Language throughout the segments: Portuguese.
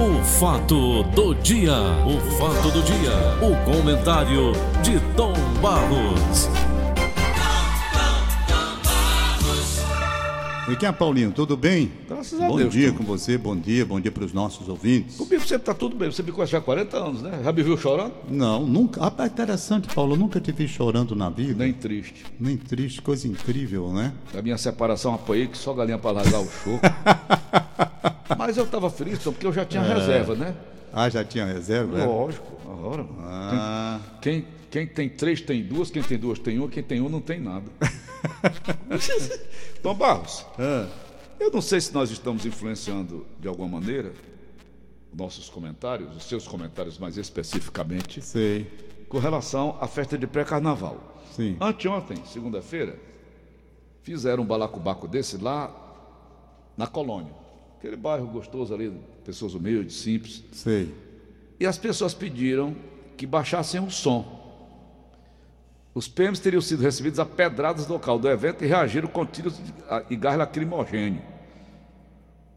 O fato do dia, o fato do dia, o comentário de Tom Barros. E quem é Paulinho? Tudo bem? Graças a bom Deus, dia Tom. com você, bom dia, bom dia para os nossos ouvintes. Comigo sempre tá tudo bem. Você me conhece há 40 anos, né? Já me viu chorando? Não, nunca. Ah, é interessante, Paulo, eu nunca te vi chorando na vida. Nem triste. Nem triste, coisa incrível, né? Da minha separação apanhei que só galinha para largar o show. Mas eu tava feliz, porque eu já tinha reserva, né? Ah, já tinha reserva? é? Lógico, agora. Ah, Quem, quem tem três tem duas, quem tem duas tem uma, quem tem um não tem nada. Tom Barros, ah, eu não sei se nós estamos influenciando de alguma maneira nossos comentários, os seus comentários mais especificamente, sei. com relação à festa de pré-carnaval. Sim. Anteontem, segunda-feira, fizeram um balacobaco desse lá na colônia. Aquele bairro gostoso ali, pessoas humildes, simples. Sei. E as pessoas pediram que baixassem o som. Os PMs teriam sido recebidos a pedradas no local do evento e reagiram com tiros e gás lacrimogêneo.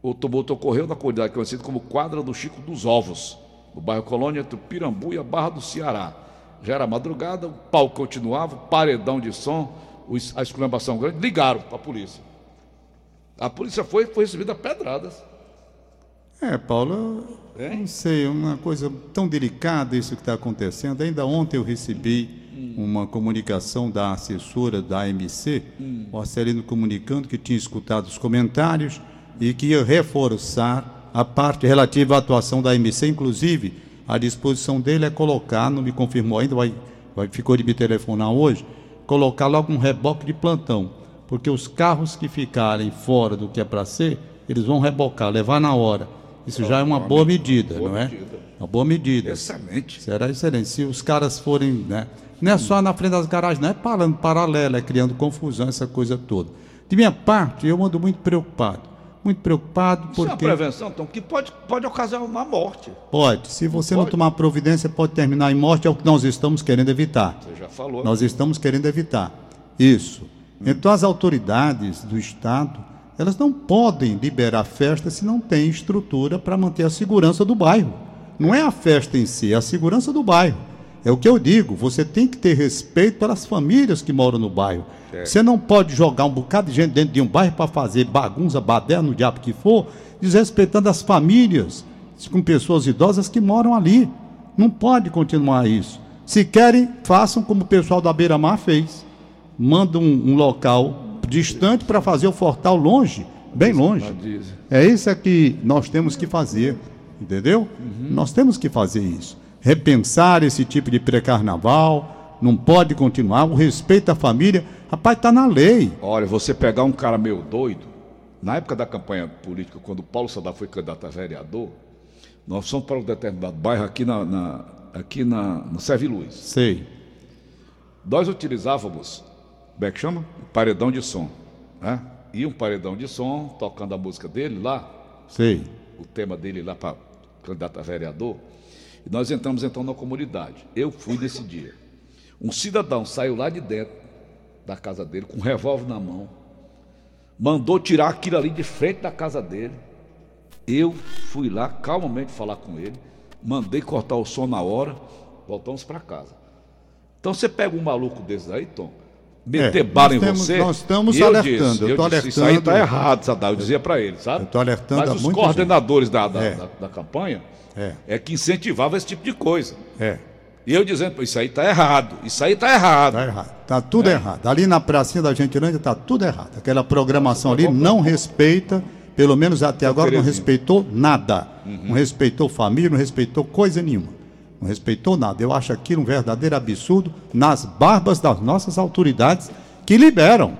O tumulto ocorreu na comunidade conhecida como Quadra do Chico dos Ovos, no bairro Colônia entre o Pirambu e a Barra do Ceará. Já era madrugada, o pau continuava, paredão de som, a exclamação grande, ligaram para a polícia. A polícia foi, foi recebida a pedradas. É, Paulo, Hein? não sei, é uma coisa tão delicada isso que está acontecendo. Ainda ontem eu recebi uma comunicação da assessora da AMC, o Arcelino comunicando que tinha escutado os comentários e que ia reforçar a parte relativa à atuação da AMC, inclusive a disposição dele é colocar, não me confirmou ainda, vai, vai, ficou de me telefonar hoje, colocar logo um reboque de plantão, porque os carros que ficarem fora do que é para ser, eles vão rebocar, levar na hora. Isso já é uma boa medida, boa não é? medida. Uma boa medida. Excelente. Será excelente. Se os caras forem, né? Não é só na frente das garagens, não é parando paralelo, é criando confusão, essa coisa toda. De minha parte, eu ando muito preocupado. Muito preocupado Isso é uma porque prevenção, Tom, que pode, pode ocasionar uma morte. pode, se você não tomar providência, pode terminar em morte, é o que nós estamos querendo evitar. Você já falou. Nós estamos querendo evitar isso. Então, as autoridades do Estado, elas não podem liberar festa se não tem estrutura para manter a segurança do bairro. Não é a festa em si, é a segurança do bairro. É o que eu digo, você tem que ter respeito pelas famílias que moram no bairro. Você não pode jogar um bocado de gente dentro de um bairro para fazer bagunça, baderna, no diabo que for, desrespeitando as famílias com pessoas idosas que moram ali. Não pode continuar isso. Se querem, façam como o pessoal da Beira Mar fez. Manda um, um local distante para fazer o fortal longe, bem longe. É isso é que nós temos que fazer, entendeu? Nós temos que fazer isso. Repensar esse tipo de pré-carnaval, não pode continuar. O respeito à família, rapaz, está na lei. Olha, você pegar um cara meio doido, na época da campanha política, quando Paulo Sadar foi candidato a vereador, nós fomos para um determinado bairro aqui na, na- aqui na, no Servi Luz. Sei, Nós utilizávamos, como é que chama? Paredão de som. Né? E um paredão de som, tocando a música dele lá, sei. o tema dele lá para candidato a vereador. E nós entramos então na comunidade. Eu fui nesse dia. Um cidadão saiu lá de dentro da casa dele com um revólver na mão, mandou tirar aquilo ali de frente da casa dele. Eu fui lá calmamente falar com ele, mandei cortar o som na hora, voltamos para casa. Então você pega um maluco desse aí, Tom, meter É, bala em temos- você. nós estamos eu alertando, disse, eu tô disse, Isso aí alertando. tá errado, Sadar. Eu dizia para ele, sabe? Tô alertando Mas os coordenadores da, da, É. da- da campanha É. é. que incentivavam esse tipo de coisa. É, E eu dizendo, "Pô, isso aí tá errado, isso aí tá errado. tá errado. Tá tudo errado. Ali na pracinha da Gentilândia tá tudo errado. Aquela programação ali não respeita, pelo menos até agora não respeitou nada. Não respeitou família, não respeitou coisa nenhuma. Não respeitou nada. Eu acho aquilo um verdadeiro absurdo nas barbas das nossas autoridades que liberam.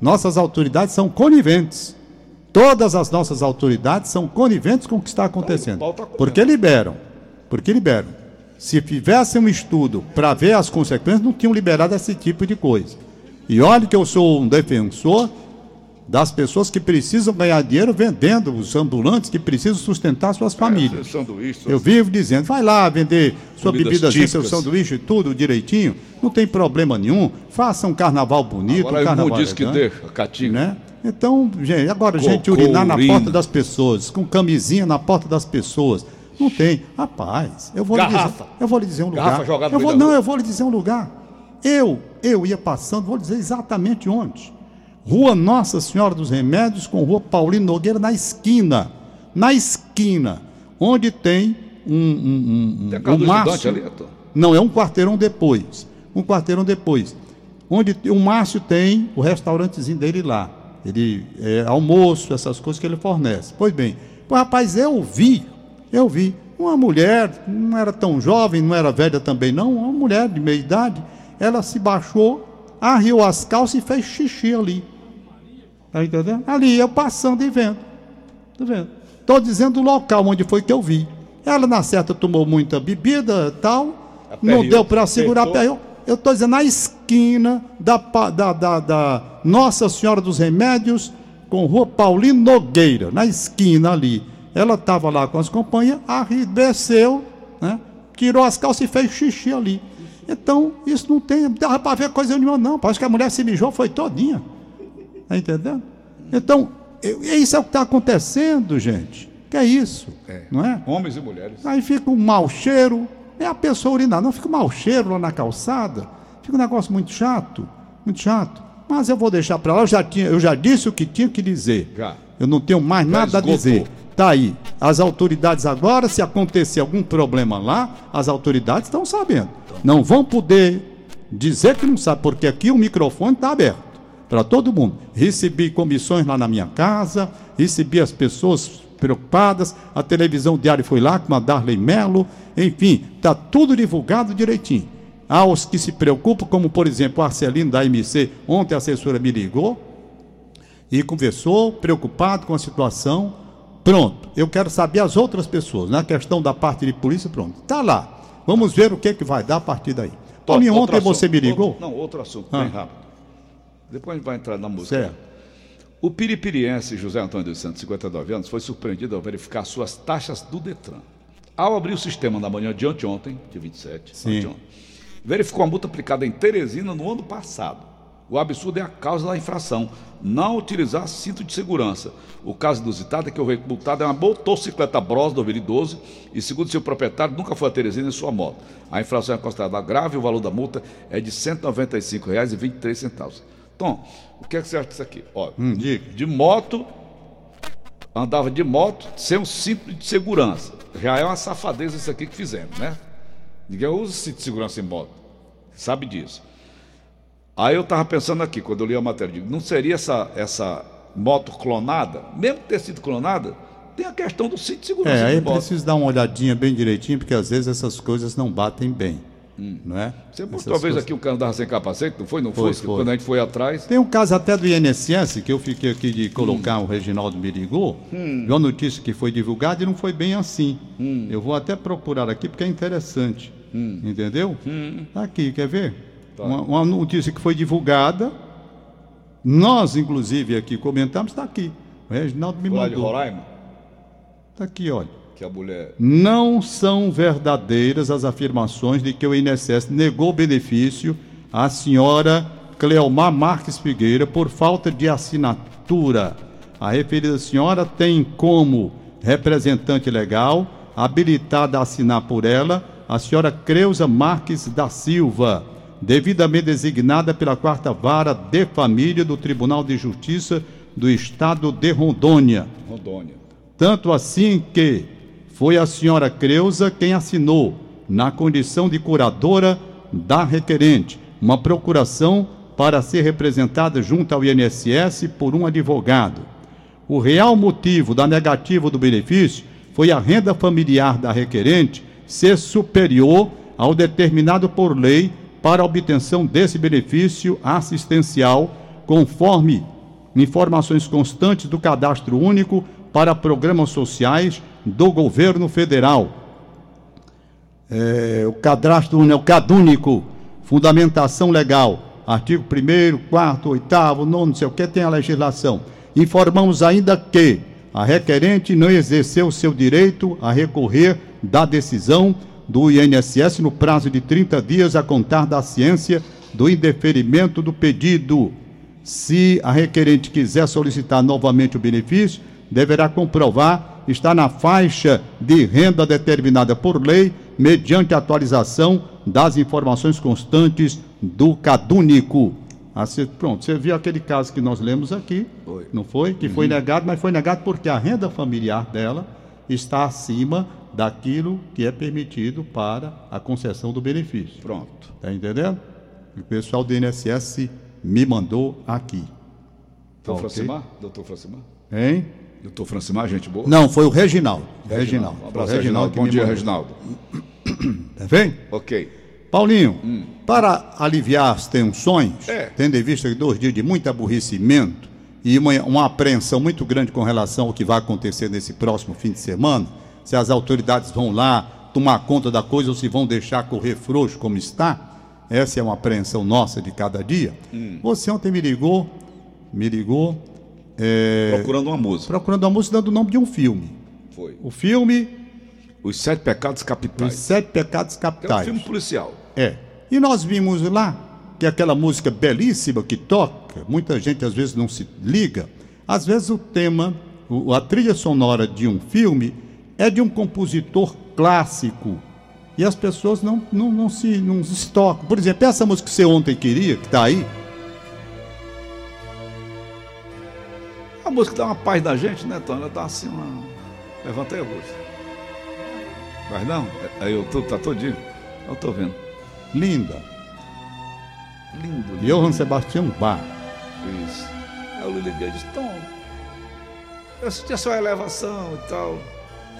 Nossas autoridades são coniventes. Todas as nossas autoridades são coniventes com o que está acontecendo. pau tá. Porque liberam. Porque liberam. Se tivesse um estudo para ver as consequências, não tinham liberado esse tipo de coisa. E olha que eu sou um defensor das pessoas que precisam ganhar dinheiro vendendo, os ambulantes que precisam sustentar suas famílias. Sanduíche, Eu vivo dizendo, vai lá vender sua Comidas bebidazinha, seu sanduíche, tudo direitinho, não tem problema nenhum. Faça um carnaval bonito, Agora um carnaval diz que deixa, Catinho. né? Então, gente, agora, gente urinar na porta das pessoas, com camisinha na porta das pessoas. Não tem. Rapaz, eu vou, lhe dizer, eu vou lhe dizer um lugar. Garrafa eu vou, não, eu vou lhe dizer um lugar. Eu, eu ia passando, vou dizer exatamente onde. Rua Nossa Senhora dos Remédios com Rua Paulino Nogueira na esquina. Na esquina. Onde tem um, um, um, um, um Márcio. ali? Não, é um quarteirão depois. Um quarteirão depois. Onde o Márcio tem o restaurantezinho dele lá. Ele é almoço, essas coisas que ele fornece. Pois bem, rapaz, eu vi, eu vi uma mulher, não era tão jovem, não era velha também não, uma mulher de meia idade, ela se baixou, arriou as calças e fez xixi ali. Tá entendendo? Ali, eu passando e vendo. Tá vendo? Tô dizendo o local onde foi que eu vi. Ela, na certa, tomou muita bebida e tal. Não deu para segurar, apertou. aperreou. Eu tô dizendo, na esquina da, da, da, da Nossa Senhora dos Remédios com Rua Paulino Nogueira, na esquina ali. Ela estava lá com as companhias, arri, desceu, né? tirou as calças e fez xixi ali. Então, isso não tem, dava para ver coisa nenhuma, não. Parece que a mulher se mijou, foi todinha. Tá entendendo? Então, isso é o que está acontecendo, gente. Que é isso, É. não é? Homens e mulheres. Aí fica um mau cheiro, é a pessoa urinar, não fica um mau cheiro lá na calçada, fica um negócio muito chato, muito chato. Mas eu vou deixar para lá, eu já, tinha, eu já disse o que tinha que dizer. Já. Eu não tenho mais nada a esgotou. dizer. Tá aí. As autoridades agora, se acontecer algum problema lá, as autoridades estão sabendo. Não vão poder dizer que não sabe, porque aqui o microfone está aberto para todo mundo. Recebi comissões lá na minha casa, recebi as pessoas preocupadas, a televisão diária foi lá com a Darley Melo, enfim, está tudo divulgado direitinho. Há os que se preocupam, como por exemplo o Arcelino da MC, ontem a assessora me ligou, e conversou, preocupado com a situação. Pronto, eu quero saber as outras pessoas. Na questão da parte de polícia, pronto. Está lá. Vamos ver o que, que vai dar a partir daí. Outro ontem assunto. você me ligou? Outro- não, outro assunto, Ah. bem rápido. Depois a gente vai entrar na música. Certo. O piripiriense José Antônio dos Santos, 59 anos, foi surpreendido ao verificar suas taxas do Detran. Ao abrir o sistema na manhã de ontem, de 27, Sim. anteontem, verificou a multa aplicada em Teresina no ano passado. O absurdo é a causa da infração, não utilizar cinto de segurança. O caso inusitado é que o multado é uma motocicleta Bros 2012 e, segundo seu proprietário, nunca foi a Teresina em sua moto. A infração é considerada grave e o valor da multa é de R$ 195,23. Tom, o que, é que você acha disso aqui? Ó, Hum, de moto, andava de moto sem um cinto de segurança. Já é uma safadeza isso aqui que fizemos, né? Ninguém usa cinto de segurança em moto. Sabe disso. Aí eu estava pensando aqui, quando eu li a matéria, digo, não seria essa, essa moto clonada? Mesmo ter sido clonada, tem a questão do cinto de segurança É, aí é preciso dar uma olhadinha bem direitinho, porque às vezes essas coisas não batem bem. Não é? Hum. Você uma vez coisas- aqui o cara andava sem capacete, não foi? Não Foi, foi? Quando a gente foi atrás. Tem um caso até do INSS, que eu fiquei aqui de colocar, o Reginaldo me ligou, viu a notícia que foi divulgada e não foi bem assim. Eu vou até procurar aqui porque é interessante. Entendeu? Tá aqui, quer ver? Uma, uma notícia que foi divulgada, nós, inclusive, aqui comentamos, está aqui. O Reginaldo me Foi lá de mandou. Roraima, Está aqui, olha. Que a mulher. Não são verdadeiras as afirmações de que o INSS negou benefício à senhora Cleomar Marques Figueira por falta de assinatura. A referida senhora tem como representante legal, habilitada a assinar por ela, a senhora Creuza Marques da Silva, devidamente designada pela quarta vara de família do Tribunal de Justiça do Estado de Rondônia. Rondônia. Tanto assim que foi a senhora Creuza quem assinou, na condição de curadora da requerente, uma procuração para ser representada junto ao INSS por um advogado. O real motivo da negativa do benefício foi a renda familiar da requerente ser superior ao determinado por lei para a obtenção desse benefício assistencial, conforme informações constantes do Cadastro Único para Programas Sociais do Governo Federal. É, o Cadastro é o CadÚnico, Fundamentação Legal, artigo 1º, 4 8 9 não sei o que, tem a legislação. Informamos ainda que a requerente não exerceu seu direito a recorrer da decisão do INSS no prazo de 30 dias a contar da ciência do indeferimento do pedido Se a requerente quiser solicitar novamente o benefício, deverá comprovar estar na faixa de renda determinada por lei, mediante atualização das informações constantes do cadúnico. Assim, pronto, você viu aquele caso que nós lemos aqui, Foi. não foi? Que foi negado, mas foi negado porque a renda familiar dela está acima daquilo que é permitido para a concessão do benefício. Pronto. Está entendendo? O pessoal do INSS me mandou aqui. Doutor Ok. Francimar? Doutor Francimar? Hein? Doutor Francimar, gente boa? Não, foi o Reginaldo. Reginaldo. Um abraço, Reginaldo. Bom dia. Reginaldo. Tá vendo? Ok. Paulinho, para aliviar as tensões, É. tendo em vista que dois dias de muito aborrecimento e uma, uma apreensão muito grande com relação ao que vai acontecer nesse próximo fim de semana, se as autoridades vão lá tomar conta da coisa ou se vão deixar correr frouxo como está, essa é uma apreensão nossa de cada dia. Você ontem me ligou, me ligou, é, Procurando uma música. procurando uma música dando o nome de um filme. Foi. O filme Os Sete Pecados Os Capitais. Sete Pecados É um Capitais. filme policial. É. E nós vimos lá que aquela música belíssima que toca, muita gente às vezes não se liga. Às vezes o tema, a trilha sonora de um filme é de um compositor clássico. E as pessoas não, não, não, se, não se tocam. Por exemplo, essa música que você ontem queria, que está aí, A música dá uma paz na gente, né, Tony? Ela dá assim uma. Levanta aí a voz. Mas não? Aí eu tô, tá todinho. Eu tô vendo. linda. Lindo. lindo. Johann Sebastian Bach. Isso. Aí eu liguei e disse, Tom, eu senti a sua elevação e tal.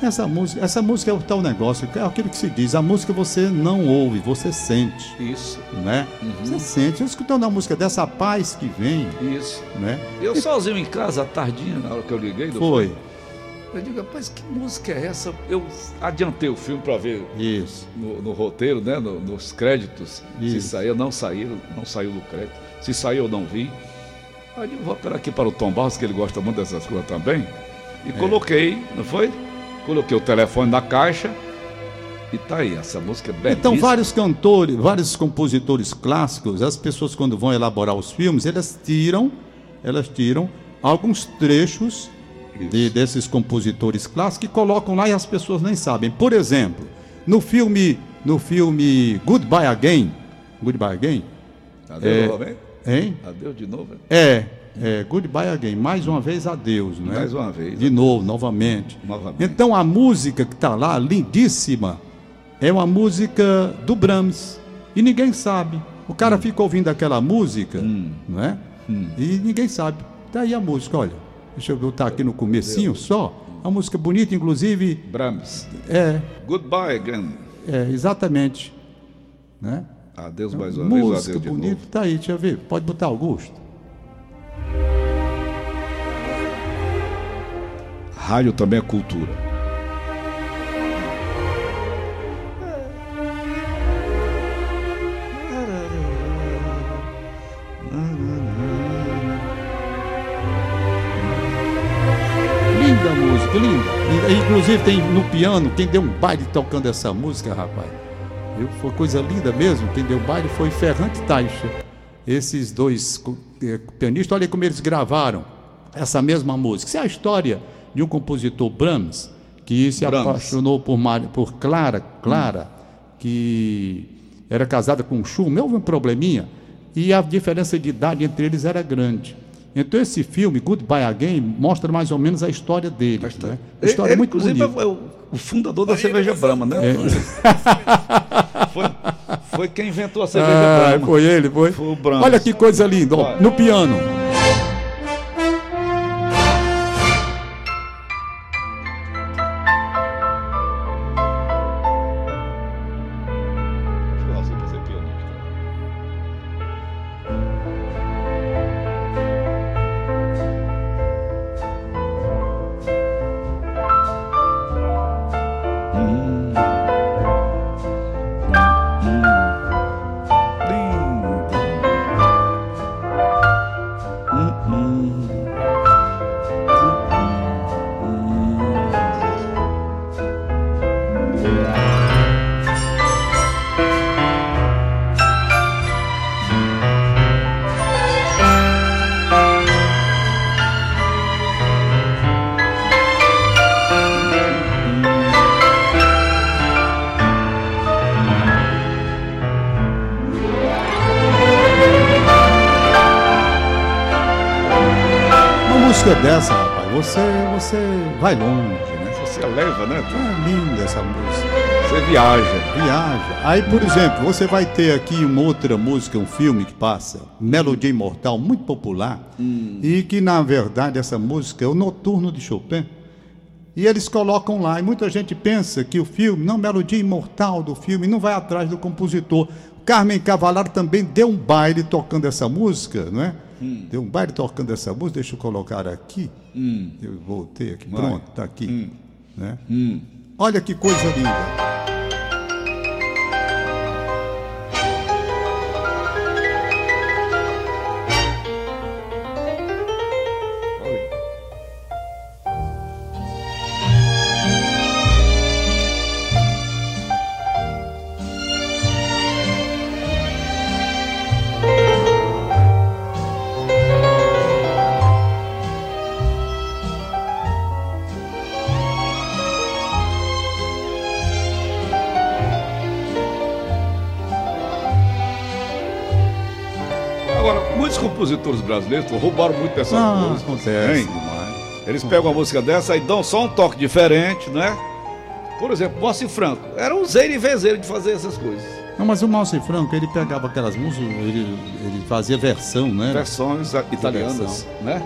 Essa música, essa música é o tal negócio, é aquilo que se diz, a música você não ouve, você sente. Isso, né? Você sente, eu escutando a música dessa paz que vem, isso. né? Eu sozinho em casa, à tardinha, na hora que eu liguei, do Foi, eu digo, rapaz, que música é essa? Eu adiantei o filme para ver isso. no, no roteiro, né, no- nos créditos, se Isso. saía, não saiu, não saiu no crédito. Se saiu, eu não vi. Aí eu digo, vou apelar aqui para o Tom Barros, que ele gosta muito dessas coisas também. E coloquei, não foi? Coloquei o telefone na caixa e tá aí, essa música é belíssima. Então, vários cantores, vários compositores clássicos, as pessoas quando vão elaborar os filmes, elas tiram, elas tiram alguns trechos de- desses compositores clássicos e colocam lá e as pessoas nem sabem. Por exemplo, no filme, no filme Goodbye Again, Goodbye Again, Adeus é- novamente? hein? Adeus de novo? É, é Goodbye Again, mais uma vez adeus, não é? Mais uma vez. De novo, novamente. Novamente. Então a música que está lá, lindíssima, é uma música do Brahms. E ninguém sabe. O cara fica ouvindo aquela música, não é? E ninguém sabe. Daí a música, olha, deixa eu botar aqui no comecinho só. A música bonita, inclusive, Brahms. é, Goodbye again. é exatamente. Né? Adeus mais uma vez, música adeus de bonita, novo. tá aí, deixa eu ver. Pode botar Augusto. Rádio também é cultura. Linda música, linda. Inclusive tem no piano, quem deu um baile tocando essa música, rapaz. Viu? Foi coisa linda mesmo. Quem deu baile foi Ferrante Taixa. Esses dois eh, pianistas, olha como eles gravaram essa mesma música. Isso é a história de um compositor Brahms, que se Brahms. apaixonou por, Mari- por Clara, Clara, que era casada com Schumann. Houve um probleminha e a diferença de idade entre eles era grande. Então esse filme, Goodbye Again, mostra mais ou menos a história deles. Né? A história Ele, muito inclusive, bonita. é o, fundador da cerveja Brahma, né? Foi, foi quem inventou a cerveja Ah, Brahma. foi ele, foi. Foi. Olha que coisa linda, ó, no piano. Dessa, rapaz, você, você vai longe, né? Você leva, né? É linda essa música. Você viaja. Viaja. Aí, por exemplo, você vai ter aqui uma outra música, um filme que passa, Melodia Imortal, muito popular, e que, na verdade, essa música é o Noturno de Chopin. E eles colocam lá, e muita gente pensa que o filme, não, Melodia Imortal do filme, não vai atrás do compositor. Carmen Cavalaro também deu um baile tocando essa música, não é? Deu um baile tocando essa música, deixa eu colocar aqui. Eu voltei aqui, Vai. pronto, está aqui. Né? Olha que coisa linda. Compositores brasileiros roubaram muito dessas Ah, músicas. acontece hein? demais. Eles pegam uma música dessa e dão só um toque diferente, né? Por exemplo, Moacir Franco. Era um zeiro e vezeiro de fazer essas coisas. Não, mas o Márcio Franco, ele pegava aquelas músicas, ele, ele fazia versão, né? Versões italianas, versão. né?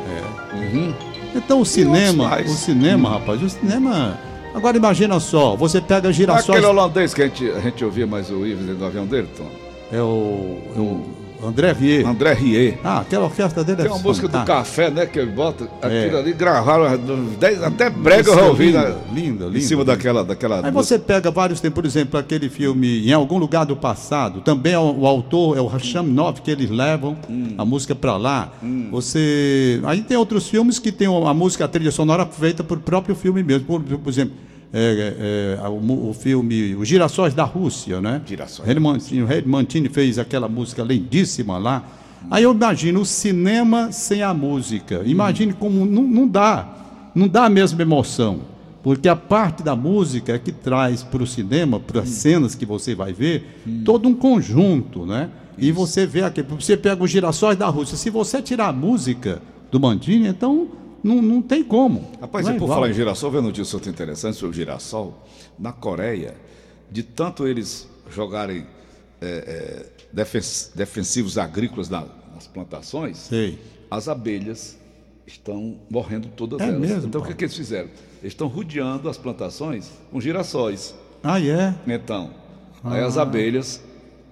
É. Uhum. Então o cinema, o cinema, rapaz, o cinema. Agora imagina só, você pega girassóis. Aquele holandês que a gente, a gente ouvia mais o Ives no avião dele, Tom. É o, é o André Rieu. André Rieu. Ah, aquela orquestra dele é Tem uma música do café, né? Que ele bota. Aquilo É. ali gravaram dez- até brega eu já é ouvi. lindo, né? lindo, Em lindo, cima lindo. daquela. daquela Aí você pega vários tem, por exemplo, aquele filme Em Algum Lugar do Passado, também é o, o autor é o Hasham Nov que eles levam Hum. a música pra lá. Você aí tem outros filmes que tem a música, a trilha sonora feita por próprio filme mesmo. Por, por exemplo, é, é, o, mu- o filme Os Girassóis da Rússia, né? Girassóis Red Mantini, o fez aquela música lindíssima lá. Aí eu imagino o cinema sem a música. Imagine como não, não dá, não dá a mesma emoção. Porque a parte da música é que traz para o cinema, para as cenas que você vai ver, todo um conjunto, né? E você vê aqui, você pega os girassóis da Rússia. Se você tirar a música do Mantini, então não, não tem como. Rapaz, Não e é por igual. falar em girassol, vendo notícia outra interessante sobre o girassol. Na Coreia, de tanto eles jogarem é, é, defen- defensivos agrícolas na- nas plantações, Sei. as abelhas estão morrendo todas É elas. mesmo, então o que, que eles fizeram? Eles estão rodeando as plantações com girassóis. Ah, é? Então, aí as abelhas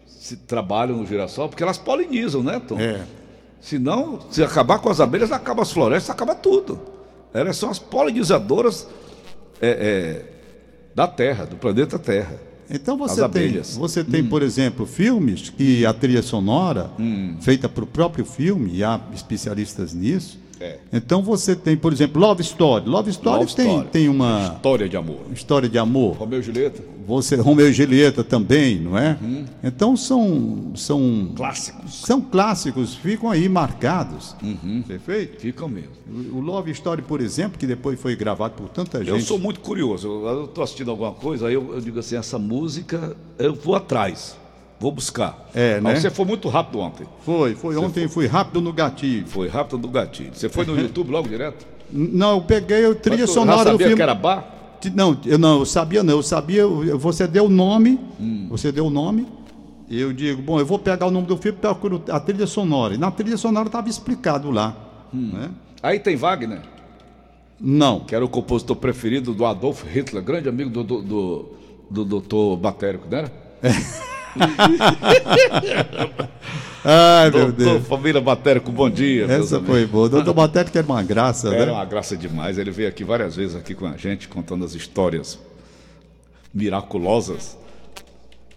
se trabalham no girassol porque elas polinizam, né, Tom? É. Se não, se acabar com as abelhas, acaba as florestas, acaba tudo. Elas são as polinizadoras é, é, da Terra, do planeta Terra. Então você tem, você tem, por exemplo, filmes que a trilha sonora, Hum. feita para o próprio filme, e há especialistas nisso. É. Então você tem, por exemplo, Love Story. Love Story, Love tem, Story. tem uma História de amor. história de amor. Romeu e Julieta, Você, Romeu e Julieta também, não é? Então são, são, clássicos. são clássicos, ficam aí marcados. Perfeito? Ficam mesmo. O o Love Story, por exemplo, que depois foi gravado por tanta gente. Eu sou muito curioso. Eu estou assistindo alguma coisa, aí eu, eu digo assim: essa música, eu vou atrás, vou buscar. É, Mas né? você foi muito rápido ontem. Foi, foi ontem, fui rápido no gatilho. Foi rápido do gatilho. Você foi no YouTube logo direto? Não, eu peguei a trilha Mas sonora já do sabia filme. que era bar? Não, eu não, eu sabia não, eu sabia, você deu o nome, você deu o nome, e eu digo, bom, eu vou pegar o nome do filme e procuro a trilha sonora. E na trilha sonora estava explicado lá. Né? Aí tem Wagner, Não. que era o compositor preferido do Adolf Hitler, grande amigo do, do, do, do doutor Batérico, não era? Ai, meu Doutor Deus. Família Batérico, bom dia. Essa amigos. foi boa. Doutor Batete que era uma graça, Era né? uma graça demais. Ele veio aqui várias vezes aqui com a gente, contando as histórias miraculosas.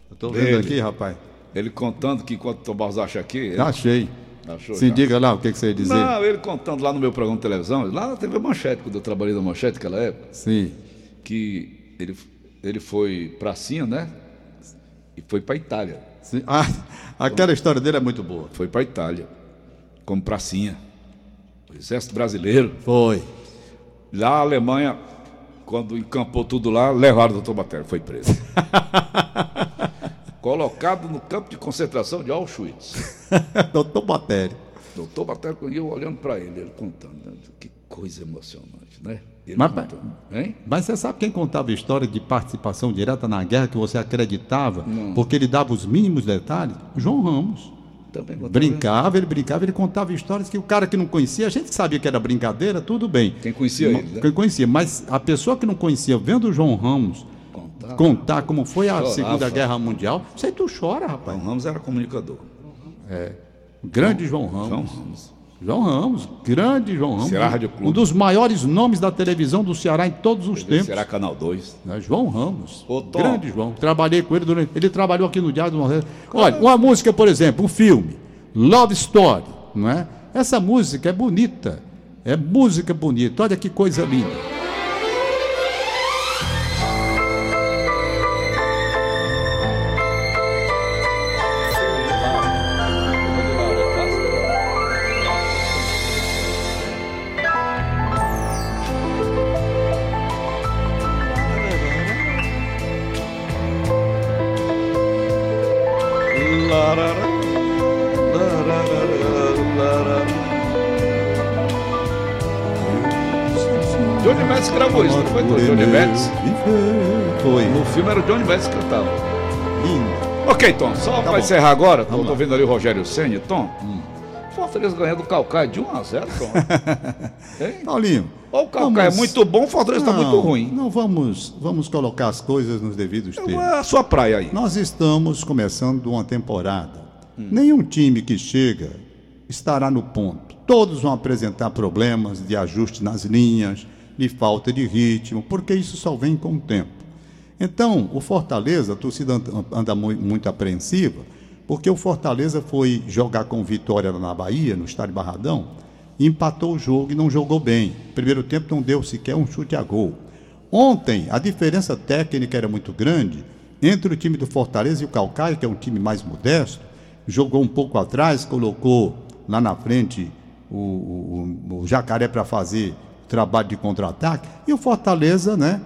Eu tô vendo dele. aqui, rapaz. Ele contando que enquanto o Tomás acha aqui. ele- Achei. Achou Se já? diga lá o que, que você ia dizer. Não, ele contando lá no meu programa de televisão, lá na TV Manchete, quando eu trabalhei na Manchete naquela época, Sim. que ele, ele foi pracinha, né? E foi para Itália. Sim. Ah, aquela história dele é muito boa. Foi para Itália, como pracinha. O exército brasileiro. Foi. Lá a Alemanha, quando encampou tudo lá, levaram o doutor Batério, foi preso. Colocado no campo de concentração de Auschwitz. Doutor Batério. Doutor Batério, e eu olhando para ele, ele contando. né? Que coisa emocionante, né? Mas? Mas você sabe quem contava a história de participação direta na guerra que você acreditava, porque ele dava os mínimos detalhes? João Ramos. Também. Brincava, ele brincava, ele contava histórias que o cara que não conhecia, a gente sabia que era brincadeira, tudo bem. Quem conhecia Ma- ele, né? Quem conhecia, mas a pessoa que não conhecia, vendo o João Ramos Contava. contar como foi a Chorava. Segunda Guerra Mundial, isso aí tu chora, rapaz. João Ramos era comunicador. O grande João Ramos. João Ramos. João Ramos, grande João Ramos. Ceará Rádio Clube. Um dos maiores nomes da televisão do Ceará em todos os tempos. Será Canal 2. Né? João Ramos. Ô. Grande João. Trabalhei com ele durante. Ele trabalhou aqui no Diário do Nordeste. Olha, uma música, por exemplo, um filme, Love Story, não é? Essa música é bonita. É música bonita. Olha que coisa linda. Metz? Foi. No filme era o Johnny Metz que cantava. Lindo. Ok, Tom, só Tá para encerrar agora, Vamos eu tô lá. vendo ali o Rogério Senni, Tom. Fortaleza ganhando do Calcaia de 1 a 0, Tom. Paulinho. Ou o Calcaia é vamos- muito bom, o Fortaleza está muito ruim. Não vamos, vamos colocar as coisas nos devidos Então termos. é a sua praia aí. Nós estamos começando uma temporada. Nenhum time que chega estará no ponto. Todos vão apresentar problemas de ajuste nas linhas, de falta de ritmo, porque isso só vem com o tempo. Então, o Fortaleza, a torcida anda- anda mu- muito apreensiva, porque o Fortaleza foi jogar com vitória na Bahia, no estádio Barradão, empatou o jogo e não jogou bem. Primeiro tempo não deu sequer um chute a gol. Ontem, a diferença técnica era muito grande entre o time do Fortaleza e o Calcaia, que é um time mais modesto, jogou um pouco atrás, colocou lá na frente o, o- o Jacaré para fazer trabalho de contra-ataque, e o Fortaleza, né,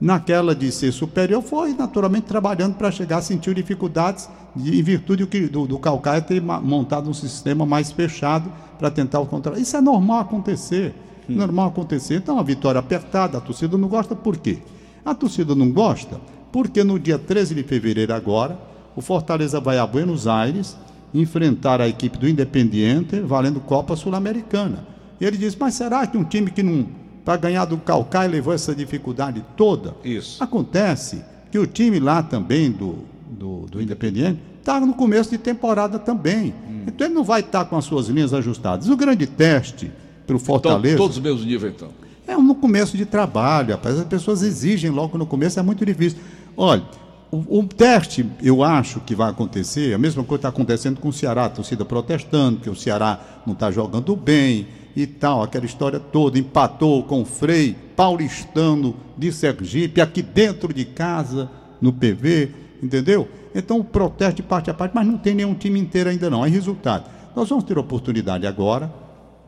naquela de ser superior, foi naturalmente trabalhando para chegar, sentiu dificuldades de- em virtude do, que, do, do Calcaia ter montado um sistema mais fechado para tentar o contra. Isso é normal acontecer. Normal acontecer. Então, a vitória apertada, a torcida não gosta por quê? A torcida não gosta porque no dia 13 de fevereiro agora, o Fortaleza vai a Buenos Aires enfrentar a equipe do Independiente valendo Copa Sul-Americana. E ele diz, mas será que um time que não para ganhar do Calcaia levou essa dificuldade toda? Isso. Acontece que o time lá também do, do, do Independiente está no começo de temporada também. Então ele não vai estar com as suas linhas ajustadas. O grande teste para o Então, Fortaleza todos os meus níveis, então. é no começo de trabalho, rapaz. As pessoas exigem logo no começo, é muito difícil. Olha, o, o teste, eu acho que vai acontecer, a mesma coisa está acontecendo com o Ceará, a torcida protestando, que o Ceará não está jogando bem e tal, aquela história toda, empatou com o Frei paulistano de Sergipe, aqui dentro de casa, no PV, entendeu? Então o protesto de parte a parte, mas não tem nenhum time inteiro ainda não. Aí resultado, nós vamos ter oportunidade agora,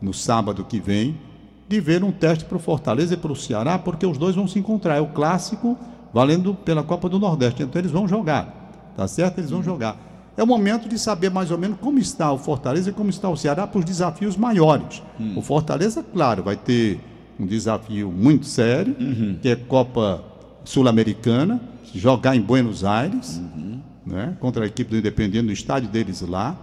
no sábado que vem, de ver um teste para o Fortaleza e para o Ceará, porque os dois vão se encontrar. É o clássico valendo pela Copa do Nordeste. Então eles vão jogar. Tá certo? Eles vão jogar. É o momento de saber mais ou menos como está o Fortaleza e como está o Ceará para os desafios maiores. O Fortaleza, claro, vai ter um desafio muito sério, que é Copa Sul-Americana, jogar em Buenos Aires, né, contra a equipe do Independiente no estádio deles lá,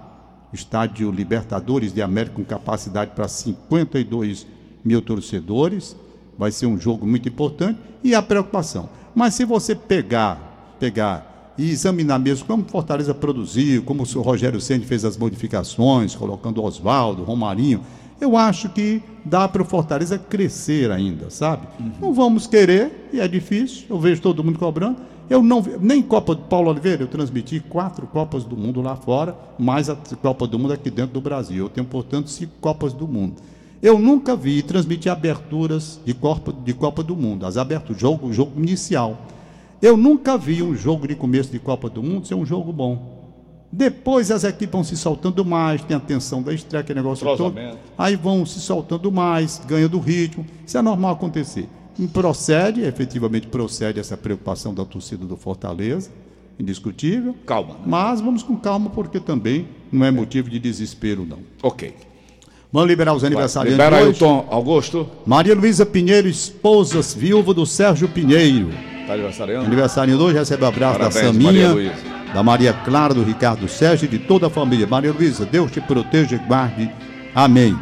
estádio Libertadores de América com capacidade para 52 mil torcedores. Vai ser um jogo muito importante e a preocupação. Mas se você pegar, pegar e examinar mesmo como Fortaleza produziu, como o Rogério Ceni fez as modificações, colocando Oswaldo, Romarinho, eu acho que dá para o Fortaleza crescer ainda, sabe? Não vamos querer, e é difícil, eu vejo todo mundo cobrando. Eu não nem Copa do Paulo Oliveira, eu transmiti quatro Copas do Mundo lá fora, mais a Copa do Mundo aqui dentro do Brasil. Eu tenho, portanto, cinco Copas do Mundo. Eu nunca vi transmitir aberturas de Copa, de Copa do Mundo, as aberturas, jogo, jogo inicial. Eu nunca vi um jogo de começo de Copa do Mundo ser um jogo bom. Depois as equipes vão se soltando mais, tem a tensão da estreia, aquele negócio todo. Aí vão se soltando mais, ganhando ritmo. Isso é normal acontecer. E procede, efetivamente procede essa preocupação da torcida do Fortaleza, indiscutível. Calma. né? Mas vamos com calma, porque também não é motivo de desespero, não. Ok. Vamos liberar os aniversariantes Libera aí o. Tom Augusto. Maria Luísa Pinheiro, esposa, viúva do Sérgio Pinheiro. Tá aniversariando? Aniversário hoje, recebe o abraço Parabéns, da Saminha, Maria da Maria Clara, do Ricardo Sérgio e de toda a família. Maria Luísa, Deus te proteja e guarde. Amém.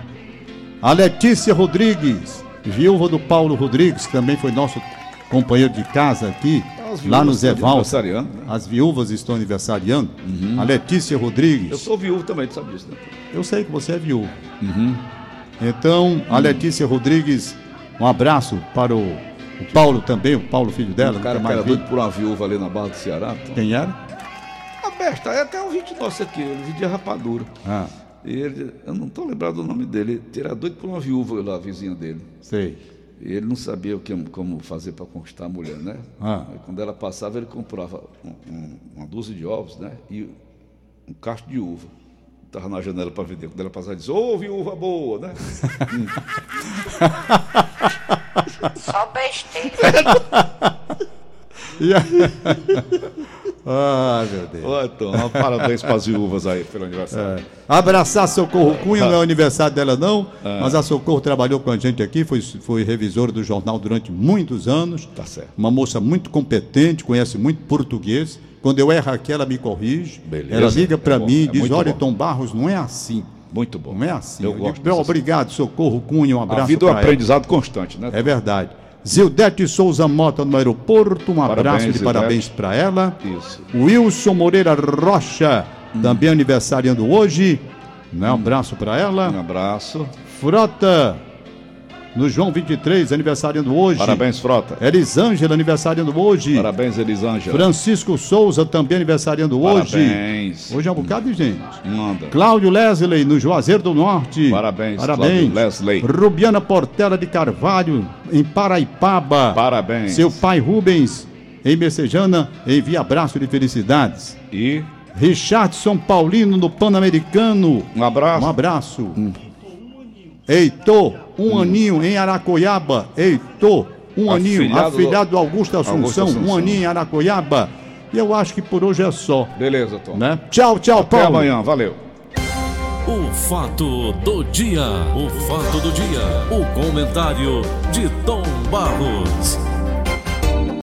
A Letícia Rodrigues, viúva do Paulo Rodrigues, que também foi nosso companheiro de casa aqui, lá no Zé Valsa. né? As viúvas estão aniversariando. A Letícia Rodrigues. Eu sou viúvo também, tu sabe disso, né? Eu sei que você é viúvo. Então, a Letícia Rodrigues, um abraço para o, o Paulo também, o Paulo, filho dela. o cara mais doido por uma viúva ali na Barra do Ceará. Tom. Quem era? A besta, é até um vídeo nosso aqui, vídeo de rapadura. Ah, E ele, eu não estou lembrado do nome dele, ele era doido por uma viúva lá, a vizinha dele. sei. E ele não sabia o que, como fazer para conquistar a mulher, né? Ah. Aí, quando ela passava, ele comprava um- um- uma dúzia de ovos, né? E um cacho de uva. Estava na janela para vender. Quando ela passava, ele disse, ô viúva boa, né? Só besteira. E a- Ai, meu Deus. Ô, Tom, parabéns para as viúvas aí pelo aniversário. Abraçar Socorro Cunha, não é o aniversário dela não, mas a Socorro trabalhou com a gente aqui, foi, foi revisora do jornal durante muitos anos. Tá certo. Uma moça muito competente, conhece muito português. Quando eu erro aqui, ela me corrige. Beleza. Ela liga para É mim e é diz: Olha, bom. Tom Barros, não é assim. Muito bom. Não é assim. Eu Eu gosto digo, Obrigado, Socorro Cunha, um abraço. A vida é um ela. aprendizado constante, né? É verdade. Zildete Souza Mota no aeroporto, um Parabéns, abraço de Zildete. parabéns para ela. Isso. Wilson Moreira Rocha, também aniversariando hoje. Né? Um abraço para ela. Um abraço. Frota, no João 23, aniversariando hoje. Parabéns, Frota. Elisângela, aniversariando hoje. Parabéns, Elisângela. Francisco Souza, também aniversariando hoje. Parabéns. Hoje é um bocado de gente. Manda. Cláudio Leslie, no Juazeiro do Norte. Parabéns, Parabéns. Cláudio Leslie. Rubiana Portela de Carvalho, em Paraipaba. Parabéns. Seu pai Rubens, em Messejana, envia abraço de felicidades. E Richardson Paulino, no Pan-Americano. um abraço. Um abraço. Heitor, um aninho em Aracoiaba. Heitor, um aninho. Afilhado do- Afilhado do Augusto Assunção, Augusto Assunção. um aninho em Aracoiaba. E eu acho que por hoje é só. Beleza, Tom. Né? Tchau, tchau, Até Paulo. amanhã. Valeu. O fato do dia, o fato do dia, o comentário de Tom Barros.